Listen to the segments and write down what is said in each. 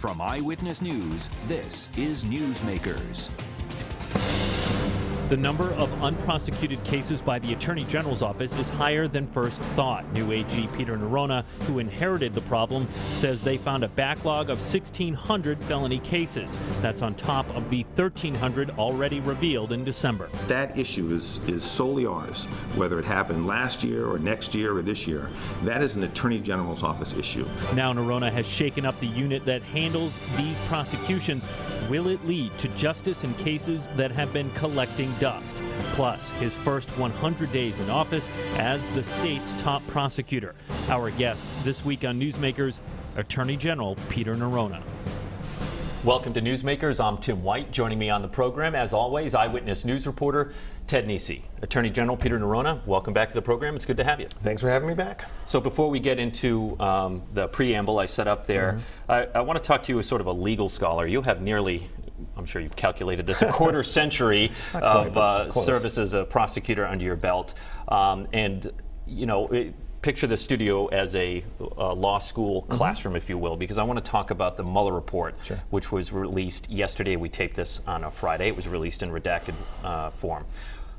From Eyewitness News, this is Newsmakers. The number of unprosecuted cases by the Attorney General's office is higher than first thought. New AG Peter Neronha, who inherited the problem, says they found a backlog of 1,600 felony cases. That's on top of the 1,300 already revealed in December. That issue is, is solely ours, whether it happened last year or next year or this year. That is an Attorney General's office issue. Now Neronha has shaken up the unit that handles these prosecutions. Will it lead to justice in cases that have been collecting dust? Plus, his first 100 days in office as the state's top prosecutor. Our guest this week on Newsmakers, Attorney General Peter Neronha. Welcome to Newsmakers. I'm Tim White. Joining me on the program, as always, eyewitness news reporter Ted Nesi. Attorney General Peter Neronha. welcome back to the program. It's good to have you. Thanks for having me back. So, before we get into um, the preamble I set up there, mm-hmm. I, I want to talk to you as sort of a legal scholar. You have nearly I'm sure you've calculated this, a quarter century of uh, service as a prosecutor under your belt. Um, and, you know, it, picture the studio as a, a law school mm-hmm. classroom, if you will, because I want to talk about the Mueller report, sure. which was released yesterday. We taped this on a Friday. It was released in redacted uh, form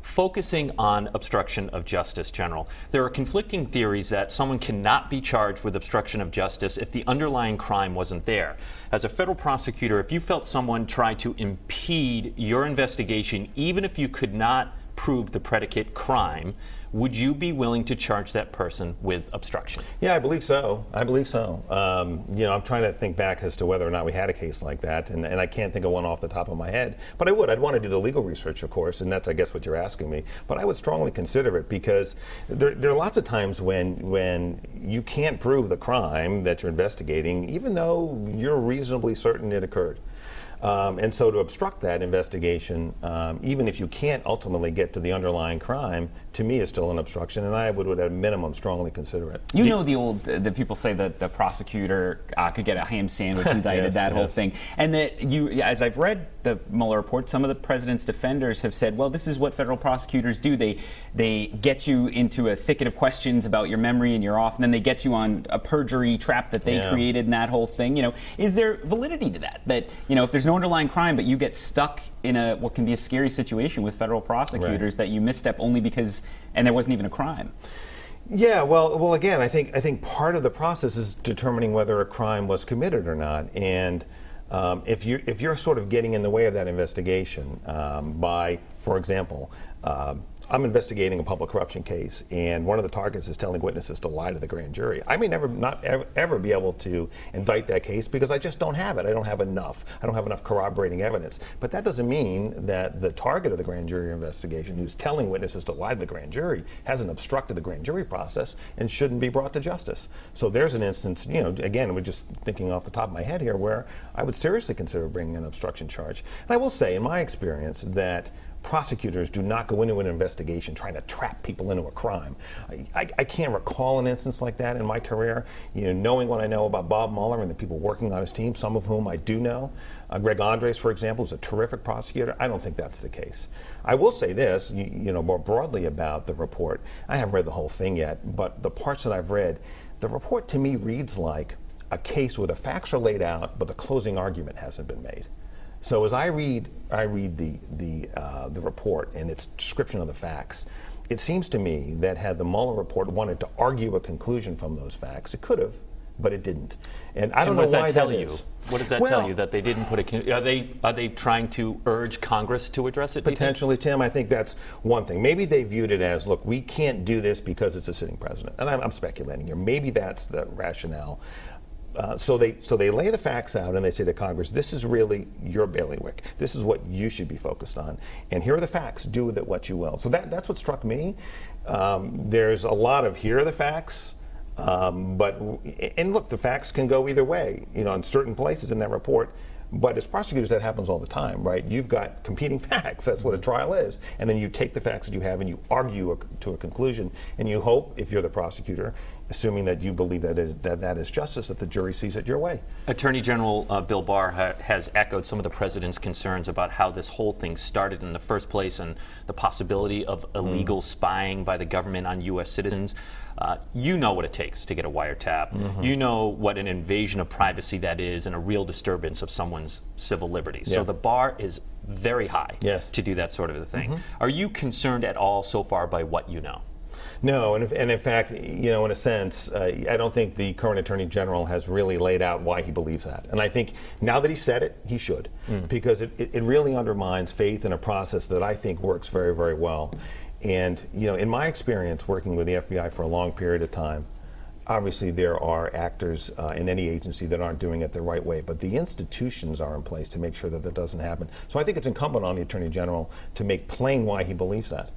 focusing on obstruction of justice general. There are conflicting theories that someone cannot be charged with obstruction of justice if the underlying crime wasn't there. As a federal prosecutor, if you felt someone tried to impede your investigation, even if you could not prove the predicate crime, would you be willing to charge that person with obstruction? Yeah, I believe so. I believe so. Um, you know, I'm trying to think back as to whether or not we had a case like that, and, and I can't think of one off the top of my head. But I would. I'd want to do the legal research, of course, and that's, I guess, what you're asking me. But I would strongly consider it because there, there are lots of times when when you can't prove the crime that you're investigating, even though you're reasonably certain it occurred. Um, and so to obstruct that investigation, um, even if you can't ultimately get to the underlying crime, to me is still an obstruction, and I would, would at a minimum strongly consider it. You know the old the people say that the prosecutor uh, could get a ham sandwich indicted, yes, that yes. whole thing, and that you, as I've read the Mueller report, some of the president's defenders have said, well, this is what federal prosecutors do. They they get you into a thicket of questions about your memory and you're off, and then they get you on a perjury trap that they yeah. created and that whole thing. You know, is there validity to that? That you know, if there's no underlying crime, but you get stuck in a what can be a scary situation with federal prosecutors right. that you misstep only because and there wasn't even a crime. Yeah, well, well, again, I think I think part of the process is determining whether a crime was committed or not, and um, if you if you're sort of getting in the way of that investigation um, by, for example, uh, I'm investigating a public corruption case, and one of the targets is telling witnesses to lie to the grand jury. I may never, not ever, ever, be able to indict that case because I just don't have it. I don't have enough. I don't have enough corroborating evidence. But that doesn't mean that the target of the grand jury investigation, who's telling witnesses to lie to the grand jury, hasn't obstructed the grand jury process and shouldn't be brought to justice. So there's an instance, you know, again, we're just thinking off the top of my head here, where I would seriously consider bringing an obstruction charge. And I will say, in my experience, that prosecutors do not go into an investigation trying to trap people into a crime. I, I, can't recall an instance like that in my career. You know, knowing what I know about Bob Mueller and the people working on his team, some of whom I do know. Uh, Greg Andres, for example, is a terrific prosecutor. I don't think that's the case. I will say this, you, you know, more broadly about the report. I haven't read the whole thing yet, but the parts that I've read, the report to me reads like a case where the facts are laid out, but the closing argument hasn't been made. So as I read, I read the the uh, the report and its description of the facts. It seems to me that had the Mueller report wanted to argue a conclusion from those facts, it could have, but it didn't. And I don't and know why that tell that you? is. What does that well, tell you? That they didn't put a are they are they trying to urge Congress to address it? Potentially, Tim. I think that's one thing. Maybe they viewed it as, look, we can't do this because it's a sitting president, and I'm, I'm speculating here. Maybe that's the rationale. Uh, so they so they lay the facts out and they say to Congress, this is really your bailiwick. This is what you should be focused on. And here are the facts. Do with it what you will. So that, that's what struck me. Um, there's a lot of here are the facts. Um, but and look, the facts can go either way. You know, in certain places in that report, but as prosecutors, that happens all the time, right? You've got competing facts. That's what a trial is. And then you take the facts that you have and you argue a, to a conclusion. And you hope, if you're the prosecutor, assuming that you believe that, it, that that is justice, that the jury sees it your way. Attorney General uh, Bill Barr ha- has echoed some of the president's concerns about how this whole thing started in the first place and the possibility of illegal mm. spying by the government on U.S. citizens. Uh, you know what it takes to get a wiretap. Mm-hmm. You know what an invasion of privacy that is and a real disturbance of someone's civil liberties. Yeah. So the bar is very high yes. to do that sort of a thing. Mm-hmm. Are you concerned at all so far by what you know? No, and, if, and in fact, you know, in a sense, uh, I don't think the current Attorney General has really laid out why he believes that. And I think now that he said it, he should, mm. because it, it really undermines faith in a process that I think works very, very well. And, you know, in my experience working with the FBI for a long period of time, obviously there are actors uh, in any agency that aren't doing it the right way, but the institutions are in place to make sure that that doesn't happen. So I think it's incumbent on the Attorney General to make plain why he believes that.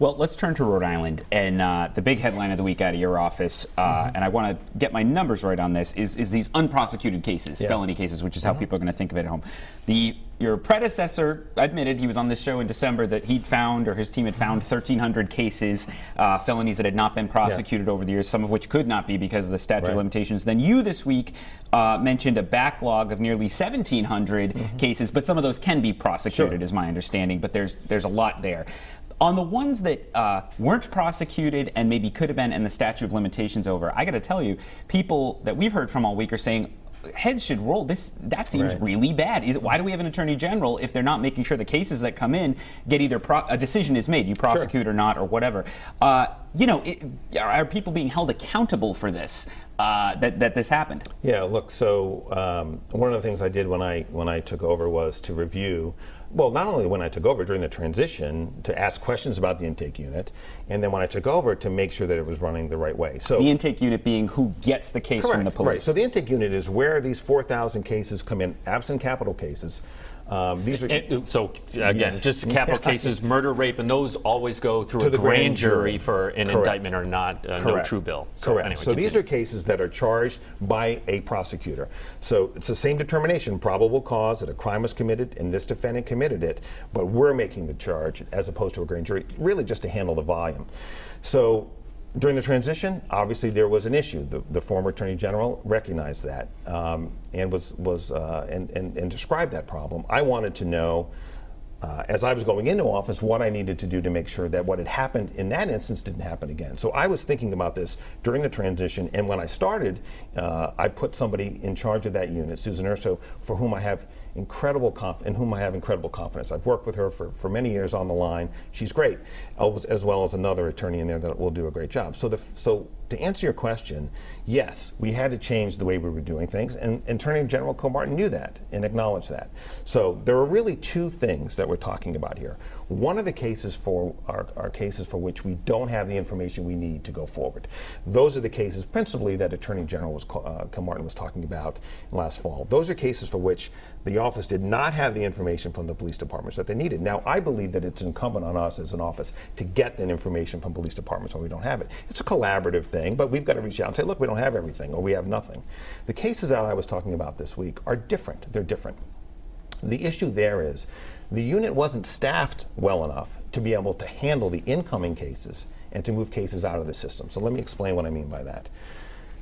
Well, let's turn to Rhode Island. And uh, the big headline of the week out of your office, uh, mm-hmm. and I want to get my numbers right on this, is, is these unprosecuted cases, yeah. felony cases, which is how mm-hmm. people are going to think of it at home. The your predecessor admitted he was on this show in December that he'd found or his team had found 1,300 cases, uh, felonies that had not been prosecuted yeah. over the years, some of which could not be because of the statute right. of limitations. Then you this week uh, mentioned a backlog of nearly 1,700 mm-hmm. cases, but some of those can be prosecuted, sure. is my understanding. But there's there's a lot there. On the ones that uh, weren't prosecuted and maybe could have been, and the statute of limitations over, I got to tell you, people that we've heard from all week are saying, heads should roll. This that seems right. really bad. Is, why do we have an attorney general if they're not making sure the cases that come in get either pro- a decision is made, you prosecute sure. or not, or whatever? Uh, you know, it, are, are, people being held accountable for this? Uh, that, that this happened. Yeah, look. So um, one of the things I did when I when I took over was to review well, not only when I took over during the transition to ask questions about the intake unit, and then when I took over to make sure that it was running the right way. So the intake unit being who gets the case correct, from the police. Right. So the intake unit is where these 4,000 cases come in, absent capital cases. Um, these are and, so again, yes. just capital cases, murder, rape, and those always go through to a the grand, grand jury, for an Correct. indictment or not, uh, no true bill. So Correct. Anyway, so these are cases that are charged by a prosecutor. So it's the same determination, probable cause that a crime was committed and this defendant committed it, but we're making the charge as opposed to a grand jury, really just to handle the volume. So during the transition, obviously there was an issue. The, the former attorney general recognized that um, and was was uh, and, and, and described that problem. I wanted to know. Uh, as I was going into office, what I needed to do to make sure that what had happened in that instance didn't happen again. So I was thinking about this during the transition, and when I started, uh, I put somebody in charge of that unit, Susan Urso, for whom I have incredible conf- in whom I have incredible confidence. I've worked with her for, for many years on the line. She's great, as well as another attorney in there that will do a great job. So, the, so to answer your question, yes, we had to change the way we were doing things, and Attorney General Kilmartin knew that and acknowledged that. So there are really two things that we're talking about here. One of the cases for are, are cases for which we don't have the information we need to go forward. Those are the cases principally that Attorney General was, uh, Kilmartin was talking about last fall. Those are cases for which the office did not have the information from the police departments that they needed. Now, I believe that it's incumbent on us as an office to get that information from police departments when we don't have it. It's a collaborative thing, but we've got to reach out and say, look, we don't have everything or we have nothing. The cases that I was talking about this week are different. They're different. The issue there is the unit wasn't staffed well enough to be able to handle the incoming cases and to move cases out of the system. So let me explain what I mean by that.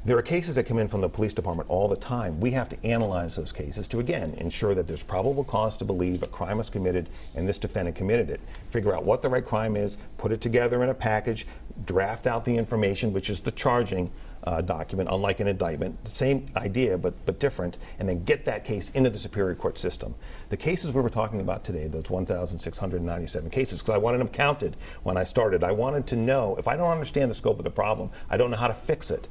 There are cases that come in from the police department all the time. We have to analyze those cases to, again, ensure that there's probable cause to believe a crime was committed and this defendant committed it. Figure out what the right crime is, put it together in a package, draft out the information, which is the charging uh, document, unlike an indictment. Same idea, but, but different, and then get that case into the Superior Court system. The cases we were talking about today, those 1,697 cases, because I wanted them counted when I started, I wanted to know if I don't understand the scope of the problem, I don't know how to fix it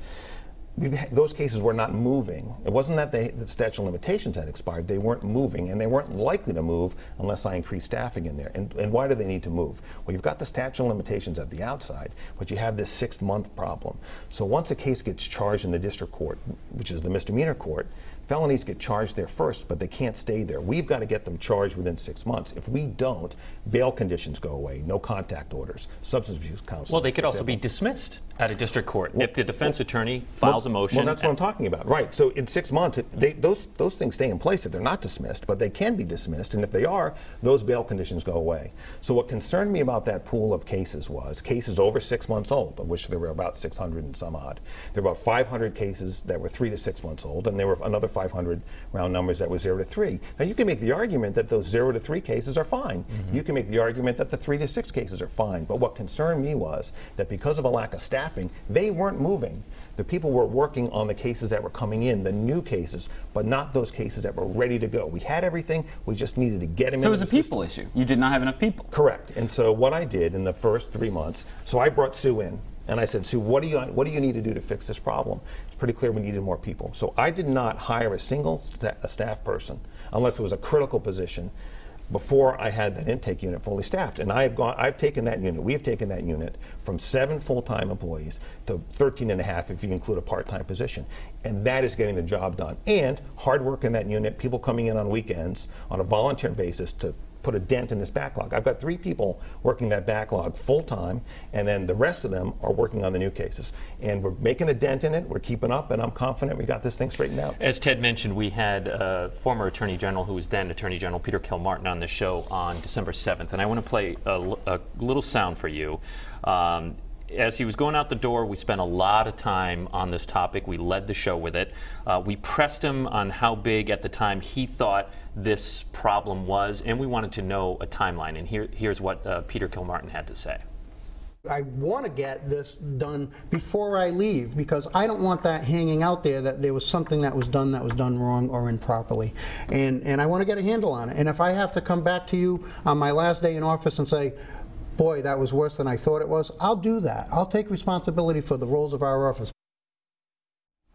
those cases were not moving. It wasn't that they, the statute of limitations had expired. They weren't moving, and they weren't likely to move unless I increased staffing in there. And, and why do they need to move? Well, you've got the statute of limitations at the outside, but you have this six month problem. So once a case gets charged in the district court, which is the misdemeanor court, felonies get charged there first, but they can't stay there. We've got to get them charged within six months. If we don't, bail conditions go away, no contact orders, substance abuse counseling. Well, they could also be dismissed at a district court well, if the defense well, attorney files well, a motion. Well, that's what I'm talking about, right? So in six months, they, those those things stay in place if they're not dismissed, but they can be dismissed, and if they are, those bail conditions go away. So what concerned me about that pool of cases was cases over six months old, of which there were about 600 and some odd. There were about 500 cases that were three three to six months old, and there were another 500 round numbers that was zero to three. Now, you can make the argument that those zero to three cases are fine. Mm-hmm. You can make the argument that the three to six cases are fine. But what concerned me was that because of a lack of staffing, they weren't moving. The people were working on the cases that were coming in, the new cases, but not those cases that were ready to go. We had everything, we just needed to get them so it was a people system. issue. You did not have enough people. Correct. And so what I did in the first three months, so I brought Sue in. And I said, Sue, what do you what do you need to do to fix this problem? It's pretty clear we needed more people. So I did not hire a single a staff person unless it was a critical position before I had that intake unit fully staffed. And I've gone I've taken that unit, we have taken that unit from seven full-time employees to 13 and a half if you include a part-time position. And that is getting the job done. And hard work in that unit, people coming in on weekends on a volunteer basis to put a dent in this backlog. I've got three people working that backlog full time, and then the rest of them are working on the new cases. And we're making a dent in it, we're keeping up, and I'm confident we got this thing straightened out. As Ted mentioned, we had uh, former Attorney General, who was then Attorney General Peter Kilmartin, on the show on December 7th. And I want to play a, a little sound for you. Um, as he was going out the door, we spent a lot of time on this topic. We led the show with it. Uh, we pressed him on how big at the time he thought this problem was, and we wanted to know a timeline. And here, here's what uh, Peter Kilmartin had to say. I want to get this done before I leave because I don't want that hanging out there that there was something that was done that was done wrong or improperly. And, and I want to get a handle on it. And if I have to come back to you on my last day in office and say, boy, that was worse than I thought it was, I'll do that. I'll take responsibility for the roles of our office.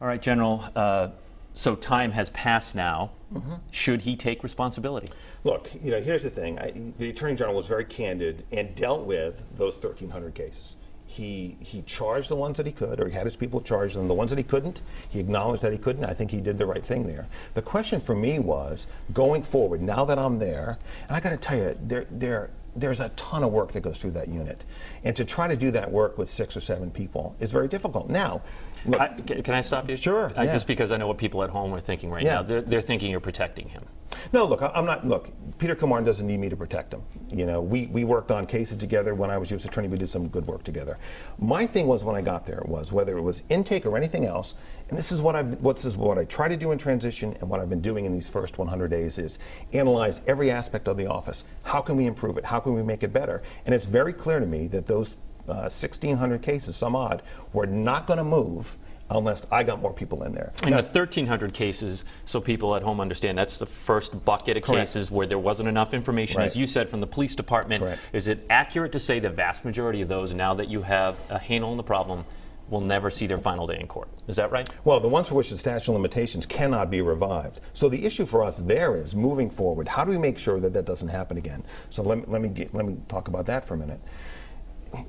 All right, General. Uh, so time has passed now. Mm-hmm. Should he take responsibility? Look, you know, here's the thing. I, the Attorney General was very candid and dealt with those 1,300 cases. He, he charged the ones that he could, or he had his people charge them. The ones that he couldn't, he acknowledged that he couldn't. I think he did the right thing there. The question for me was going forward, now that I'm there, and I got to tell you, there, there, there's a ton of work that goes through that unit. And to try to do that work with six or seven people is very difficult. Now, Look, I, can I stop you? Sure. I, yeah. Just because I know what people at home are thinking right yeah. now. They're, they're thinking you're protecting him. No, look, I'm not. Look, Peter Kilmartin doesn't need me to protect him. You know, we, we worked on cases together when I was U.S. Attorney. We did some good work together. My thing was when I got there was whether it was intake or anything else, and this is what I what's is what I try to do in transition, and what I've been doing in these first 100 days is analyze every aspect of the office. How can we improve it? How can we make it better? And it's very clear to me that those uh, 1,600 cases, some odd, were not going to move unless I got more people in there. In now, the 1,300 cases, so people at home understand, that's the first bucket of correct. cases where there wasn't enough information, right. as you said, from the police department. Correct. Is it accurate to say the vast majority of those, now that you have a handle on the problem, will never see their final day in court. Is that right? Well, the ones for which the statute of limitations cannot be revived. So the issue for us there is moving forward. How do we make sure that that doesn't happen again? So let me let me get, let me talk about that for a minute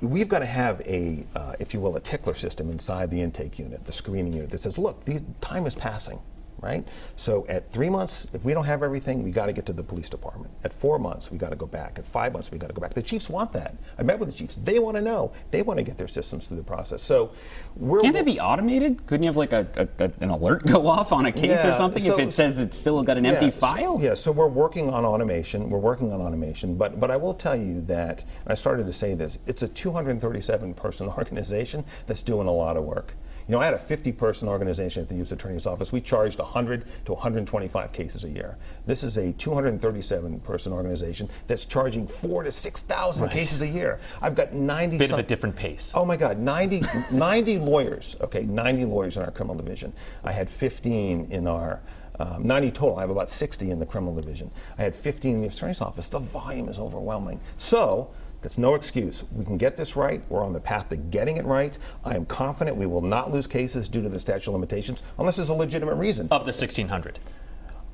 we've got to have a, uh, if you will, a tickler system inside the intake unit, the screening unit that says, look, these, time is passing right? So at three months, if we don't have everything, we got to get to the police department. At four months, we got to go back. At five months, we got to go back. The chiefs want that. I met with the chiefs. They want to know. They want to get their systems through the process. So we're. Can't they be automated? Couldn't you have like a, a, a an alert go off on a case yeah, or something so, if it says it's still got an yeah, empty file? So, yeah. So we're working on automation. We're working on automation. But but I will tell you that I started to say this. It's a 237 person organization that's doing a lot of work. You know, I had a 50-person organization at the U.S. Attorney's Office. We charged 100 to 125 cases a year. This is a 237-person organization that's charging four to 6,000 right. cases a year. I've got 90. Bit some, of a different pace. Oh my God, 90, 90 lawyers. Okay, 90 lawyers in our criminal division. I had 15 in our. Um, 90 total. I have about 60 in the criminal division. I had 15 in the attorney's office. The volume is overwhelming. So that's no excuse. We can get this right. We're on the path to getting it right. I am confident we will not lose cases due to the statute of limitations unless there's a legitimate reason. Of the 1,600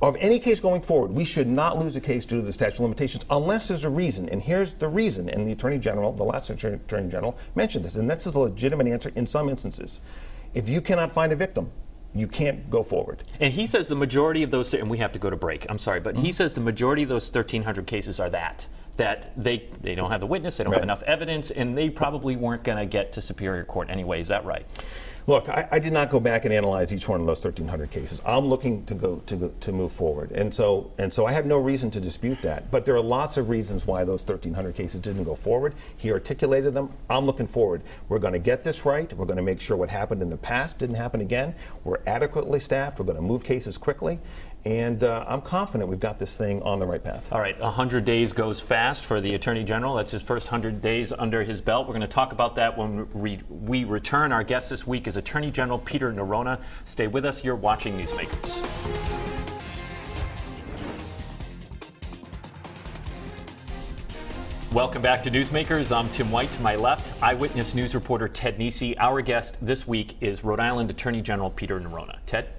of any case going forward, we should not lose a case due to the statute of limitations unless there's a reason. And here's the reason. And the Attorney General, the last Attorney General, mentioned this. And this is a legitimate answer in some instances. If you cannot find a victim, you can't go forward. And he says the majority of those, and we have to go to break, I'm sorry, but mm-hmm. he says the majority of those 1,300 cases are that that they, they don't have the witness, they don't right. have enough evidence, and they probably weren't going to get to Superior Court anyway. Is that right? Look, I, I, did not go back and analyze each one of those 1,300 cases. I'm looking to go to go, to move forward, and so and so I have no reason to dispute that. But there are lots of reasons why those 1,300 cases didn't go forward. He articulated them. I'm looking forward. We're going to get this right. We're going to make sure what happened in the past didn't happen again. We're adequately staffed. We're going to move cases quickly, and uh, I'm confident we've got this thing on the right path. All right, 100 days goes fast for the Attorney General. That's his first 100 days under his belt. We're going to talk about that when we, we return. Our guest this week is Attorney General Peter Neronha. Stay with us. You're watching Newsmakers. Welcome back to Newsmakers. I'm Tim White. To my left, eyewitness news reporter Ted Nesi. Our guest this week is Rhode Island Attorney General Peter Neronha. Ted?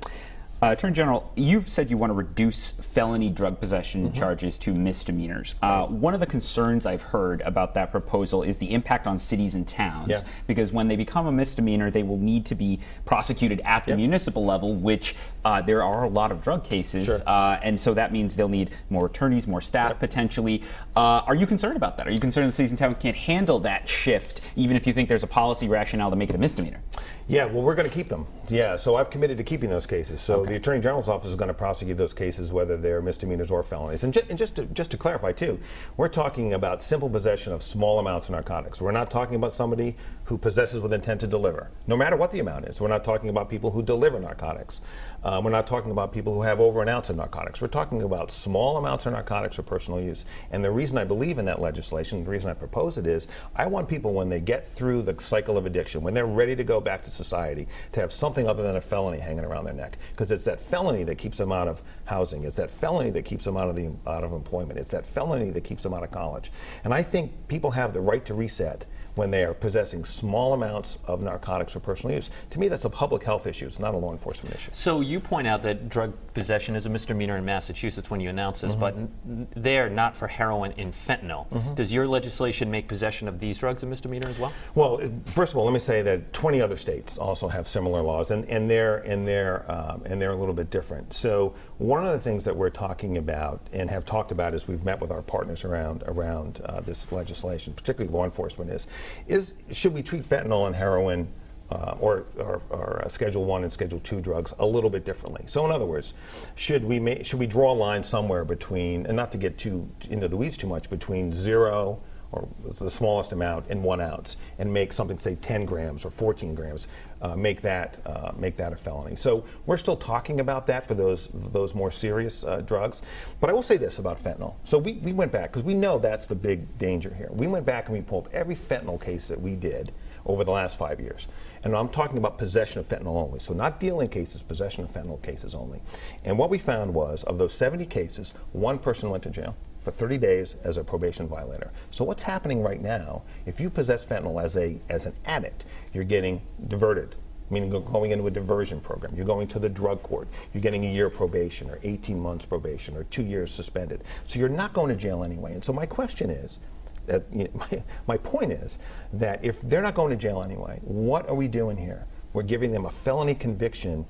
Uh, Attorney General, you've said you want to reduce felony drug possession mm-hmm. charges to misdemeanors. Uh, one of the concerns I've heard about that proposal is the impact on cities and towns. Yeah. Because when they become a misdemeanor, they will need to be prosecuted at the yep. municipal level, which uh, there are a lot of drug cases. Sure. Uh, and so that means they'll need more attorneys, more staff yep. potentially. Uh, are you concerned about that? Are you concerned that cities and towns can't handle that shift, even if you think there's a policy rationale to make it a misdemeanor? Yeah, well, we're going to keep them. Yeah, so I've committed to keeping those cases. So okay. the Attorney General's office is going to prosecute those cases, whether they're misdemeanors or felonies. And, ju- and, just to, just to clarify too, we're talking about simple possession of small amounts of narcotics. We're not talking about somebody who possesses with intent to deliver, no matter what the amount is. We're not talking about people who deliver narcotics. Uh, we're not talking about people who have over an ounce of narcotics. We're talking about small amounts of narcotics for personal use. And the reason I believe in that legislation, the reason I propose it is, I want people when they get through the cycle of addiction, when they're ready to go back to society, to have something other than a felony hanging around their neck. Because it's that felony that keeps them out of housing. It's that felony that keeps them out of the out of employment. It's that felony that keeps them out of college. And I think people have the right to reset when they are possessing small amounts of narcotics for personal use. To me, that's a public health issue. It's not a law enforcement issue. So you point out that drug possession is a misdemeanor in Massachusetts when you announce this, mm-hmm. but n- there, not for heroin and fentanyl. Mm-hmm. Does your legislation make possession of these drugs a misdemeanor as well? Well, first of all, let me say that 20 other states also have similar laws, and, and they're and they're um, and they're a little bit different. So one of the things that we're talking about and have talked about as we've met with our partners around around uh, this legislation, particularly law enforcement, is is should we treat fentanyl and heroin uh, or, or, or Schedule One and Schedule Two drugs a little bit differently. So, in other words, should we should we draw a line somewhere between, and not to get too into the weeds too much, between zero or the smallest amount in one ounce, and make something say 10 grams or 14 grams, uh, make that uh, make that a felony. So we're still talking about that for those those more serious uh, drugs. But I will say this about fentanyl. So we, we went back because we know that's the big danger here. We went back and we pulled every fentanyl case that we did over the last five years. And I'm talking about possession of fentanyl only. So not dealing cases, possession of fentanyl cases only. And what we found was of those 70 cases, one person went to jail for 30 days as a probation violator. So what's happening right now, if you possess fentanyl as a as an addict, you're getting diverted meaning you're going into a diversion program. You're going to the drug court. You're getting a year probation or 18 months probation or two years suspended. So you're not going to jail anyway. And so my question is, that, you know, my, my point is that if they're not going to jail anyway, what are we doing here? We're giving them a felony conviction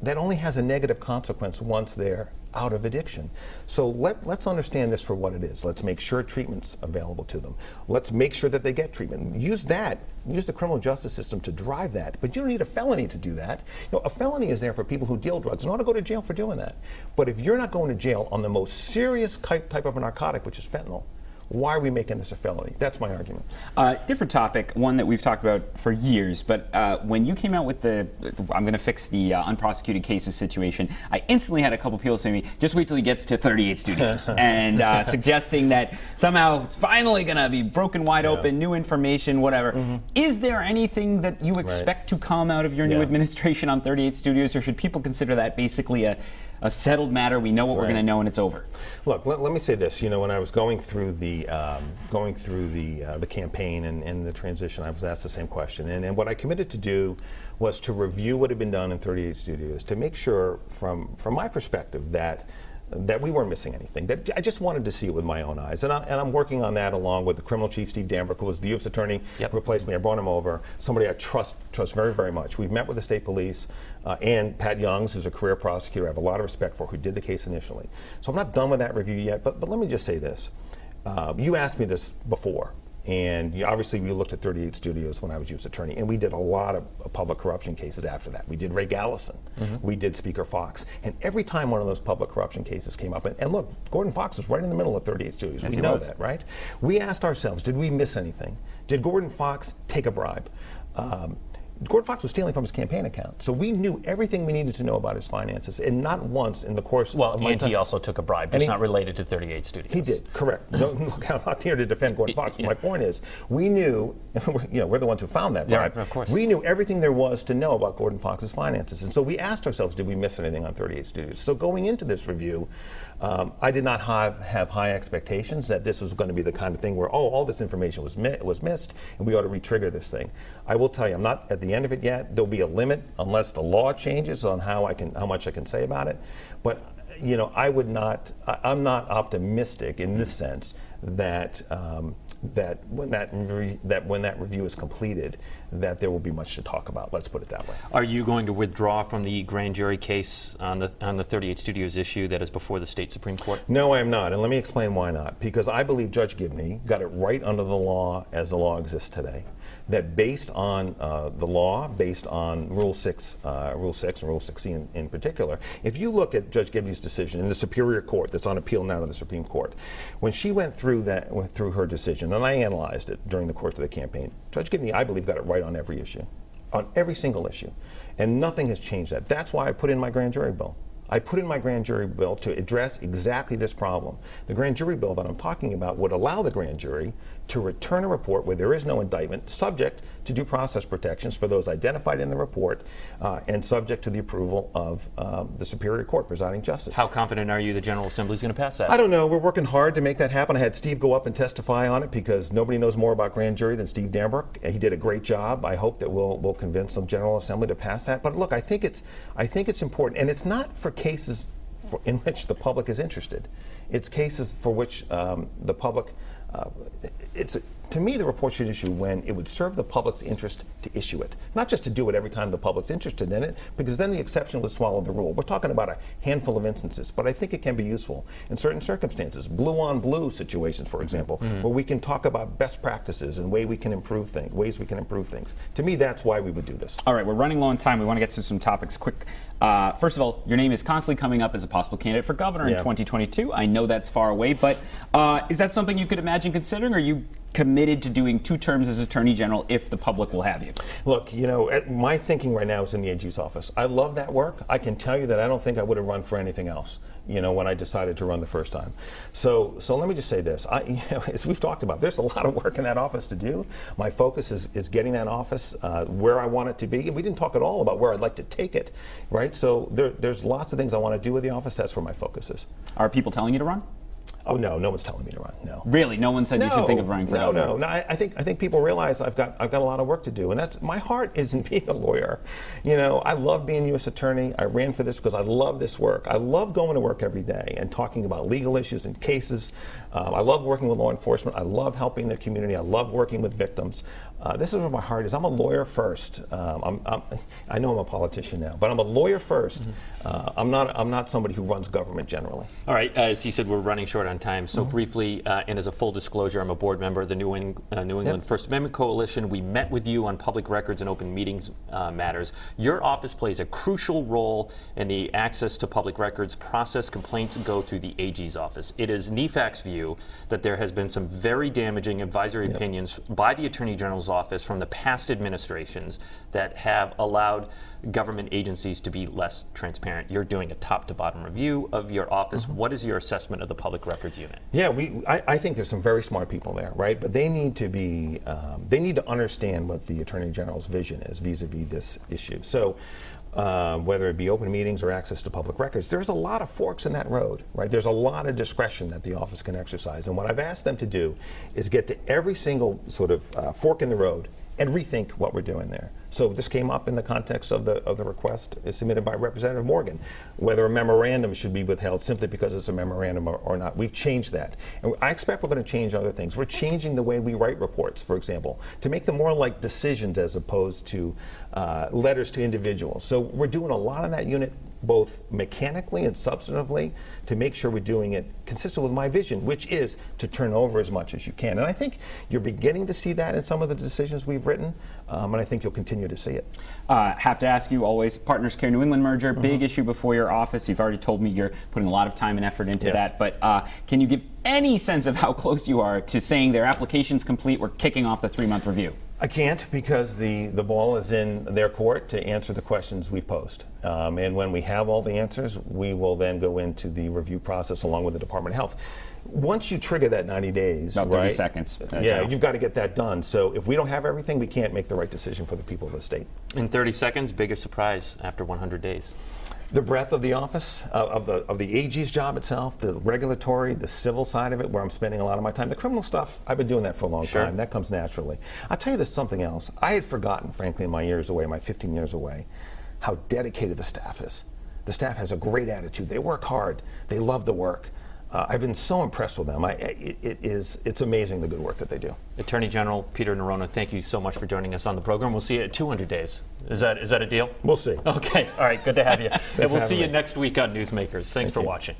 that only has a negative consequence once they're out of addiction. So let, let's understand this for what it is. Let's make sure treatment's available to them. Let's make sure that they get treatment. Use that, use the criminal justice system to drive that. But you don't need a felony to do that. You know, a felony is there for people who deal drugs and ought to go to jail for doing that. But if you're not going to jail on the most serious type, type of a narcotic, which is fentanyl, why are we making this a felony? That's my argument. Uh, different topic, one that we've talked about for years. But uh, when you came out with the, I'm going to fix the uh, unprosecuted cases situation, I instantly had a couple people say to me, just wait till he gets to 38 studios, and uh, suggesting that somehow it's finally going to be broken wide yeah. open, new information, whatever. Mm-hmm. Is there anything that you expect right. to come out of your yeah. new administration on 38 studios, or should people consider that basically a a settled matter. We know what right. we're going to know, and it's over. Look, let, let, me say this. You know, when I was going through the um, going through the uh, the campaign and, and, the transition, I was asked the same question, and, and what I committed to do was to review what had been done in 38 studios to make sure, from from my perspective, that that we weren't missing anything. That I just wanted to see it with my own eyes, and, I, am working on that along with the criminal chief Steve Dambruch, who was the U.S. attorney yep. who replaced me. I brought him over, somebody I trust trust very very much. We've met with the state police uh, and Pat Youngs, who's a career prosecutor. I have a lot of respect for, who did the case initially. So I'm not done with that review yet. But but let me just say this: uh, you asked me this before, And you- obviously, we looked at 38 studios when I was U.S. Attorney, and we did a lot of uh, public corruption cases after that. We did Ray Gallison, we did Speaker Fox, and every time one of those public corruption cases came up, and, and look, Gordon Fox was right in the middle of 38 studios. we know was. that, right? We asked ourselves, did we miss anything? Did Gordon Fox take a bribe? Um, Gordon Fox was stealing from his campaign account, so we knew everything we needed to know about his finances, and not once in the course Well, of my and time. he also took a bribe, just he- not related to 38 Studios. He did, correct. Don't look, I'm not here to defend Gordon Fox. But Yeah. my point is, we knew, you know, we're the ones who found that bribe. Yeah, of course. We knew everything there was to know about Gordon Fox's finances, and so we asked ourselves, did we miss anything on 38 Studios? So going into this review, um, I did not have, have high expectations that this was going to be the kind of thing where, oh, all this information was mi- was missed, and we ought to re-trigger this thing. I will tell you, I'm not at the end of it yet. There'll be a limit unless the law changes on how I can, how much I can say about it. But you know, I would not. I, I'm not optimistic in this sense that um, that when that re- that when that review is completed, that there will be much to talk about. Let's put it that way. Are you going to withdraw from the grand jury case on the on the 38 Studios issue that is before the state supreme court? No, I am not, and let me explain why not. Because I believe Judge Gibney got it right under the law as the law exists today. That based on uh, the law, based on Rule Six, uh, Rule Six, and Rule 16 in, in particular, if you look at Judge Gibney's decision in the Superior Court, that's on appeal now to the Supreme Court, when she went through that, went through her decision, and I analyzed it during the course of the campaign, Judge Gibney, I believe, got it right on every issue, on every single issue, and nothing has changed that. That's why I put in my grand jury bill. I put in my grand jury bill to address exactly this problem. The grand jury bill that I'm talking about would allow the grand jury to return a report where there is no indictment, subject to due process protections for those identified in the report, uh, and subject to the approval of uh, the Superior Court presiding justice. How confident are you the General Assembly is going to pass that? I don't know. We're working hard to make that happen. I had Steve go up and testify on it because nobody knows more about grand jury than Steve Dambruch. He did a great job. I hope that we'll we'll convince the General Assembly to pass that. But look, I think it's I think it's important, and it's not for cases for, in which the public is interested. It's cases for which um, the public. Uh, it's to me, the report should issue when it would serve the public's interest to issue it, not just to do it every time the public's interested in it, because then the exception would swallow the rule. We're talking about a handful of instances, but I think it can be useful in certain circumstances, blue on blue situations, for example, where we can talk about best practices and way we can improve things, ways we can improve things. To me, that's why we would do this. All right, we're running low on time. We want to get to some topics quick. Uh, first of all, your name is constantly coming up as a possible candidate for governor in 2022. I know that's far away, but uh, is that something you could imagine considering? Or are you committed to doing two terms as attorney general if the public will have you? Look, you know, my thinking right now is in the AG's office. I love that work. I can tell you that I don't think I would have run for anything else. You know, when I decided to run the first time. So, so let me just say this. I, you know, as we've talked about, there's a lot of work in that office to do. My focus is, is getting that office uh, where I want it to be. And we didn't talk at all about where I'd like to take it, right? So there, there's lots of things I want to do with the office. That's where my focus is. Are people telling you to run? Oh no, no one's telling me to run. No. Really? No one said you should think of running for no, governor? no, no. I, I think I think people realize I've got I've got a lot of work to do, and that's my heart isn't being a lawyer. You know, I love being U.S. attorney. I ran for this because I love this work. I love going to work every day and talking about legal issues and cases. Um, I love working with law enforcement. I love helping the community. I love working with victims. Uh, this is where my heart is. I'm a lawyer first. Um, I'm, I'm, I know I'm a politician now, but I'm a lawyer 1st Uh, I'm not I'm not somebody who runs government generally. All right, as he said, we're running short on time. So Mm-hmm. briefly, uh, and as a full disclosure, I'm a board member of the New, Eng- uh, New England First Amendment Coalition. We met with you on public records and open meetings uh, matters. Your office plays a crucial role in the access to public records process. Complaints go through the AG's office. It is NEFAC's view that there has been some very damaging advisory opinions by the Attorney General's office from the past administrations that have allowed government agencies to be less transparent. You're doing a top to bottom review of your office. Mm-hmm. What is your assessment of the public records unit? Yeah, we. I, I think there's some very smart people there, right? But they need to be. Um, they need to understand what the attorney general's vision is vis-a-vis this issue. So. Uh, whether it be open meetings or access to public records, there's a lot of forks in that road, right? There's a lot of discretion that the office can exercise. And what I've asked them to do is get to every single sort of uh, fork in the road and rethink what we're doing there. So this came up in the context of the of the request submitted by Representative Morgan, whether a memorandum should be withheld simply because it's a memorandum or, or not. We've changed that, and I expect we're going to change other things. We're changing the way we write reports, for example, to make them more like decisions as opposed to uh, letters to individuals. So we're doing a lot in that unit both mechanically and substantively to make sure we're doing it consistent with my vision, which is to turn over as much as you can. And I think you're beginning to see that in some of the decisions we've written, um, and I think you'll continue to see it. Uh, have to ask you always Partners Care New England merger, mm-hmm. big issue before your office. You've already told me you're putting a lot of time and effort into yes. that, but uh, can you give any sense of how close you are to saying their application's complete? We're kicking off the three month review. I can't because the, the ball is in their court to answer the questions we've posed. Um, and when we have all the answers, we will then go into the review process along with the Department of Health. Once you trigger that 90 days, about 30 right, seconds. Yeah, you've got to get that done. So if we don't have everything, we can't make the right decision for the people of the state. In 30 seconds, biggest surprise after 100 days the breadth of the office, uh, of the of the AG's job itself, the regulatory, the civil side of it, where I'm spending a lot of my time. The criminal stuff, I've been doing that for a long sure. time. That comes naturally. I'll tell you this something else. I had forgotten, frankly, in my years away, my 15 years away, how dedicated the staff is. The staff has a great attitude. They work hard. They love the work. Uh, I've been so impressed with them. I, it, it is, it's amazing the good work that they do. Attorney General Peter Neronha, thank you so much for joining us on the program. We'll see you at 200 days. Is that is that a deal? We'll see. Okay. All right. Good to have you. and we'll see me. you next week on Newsmakers. Thanks thank for you. watching.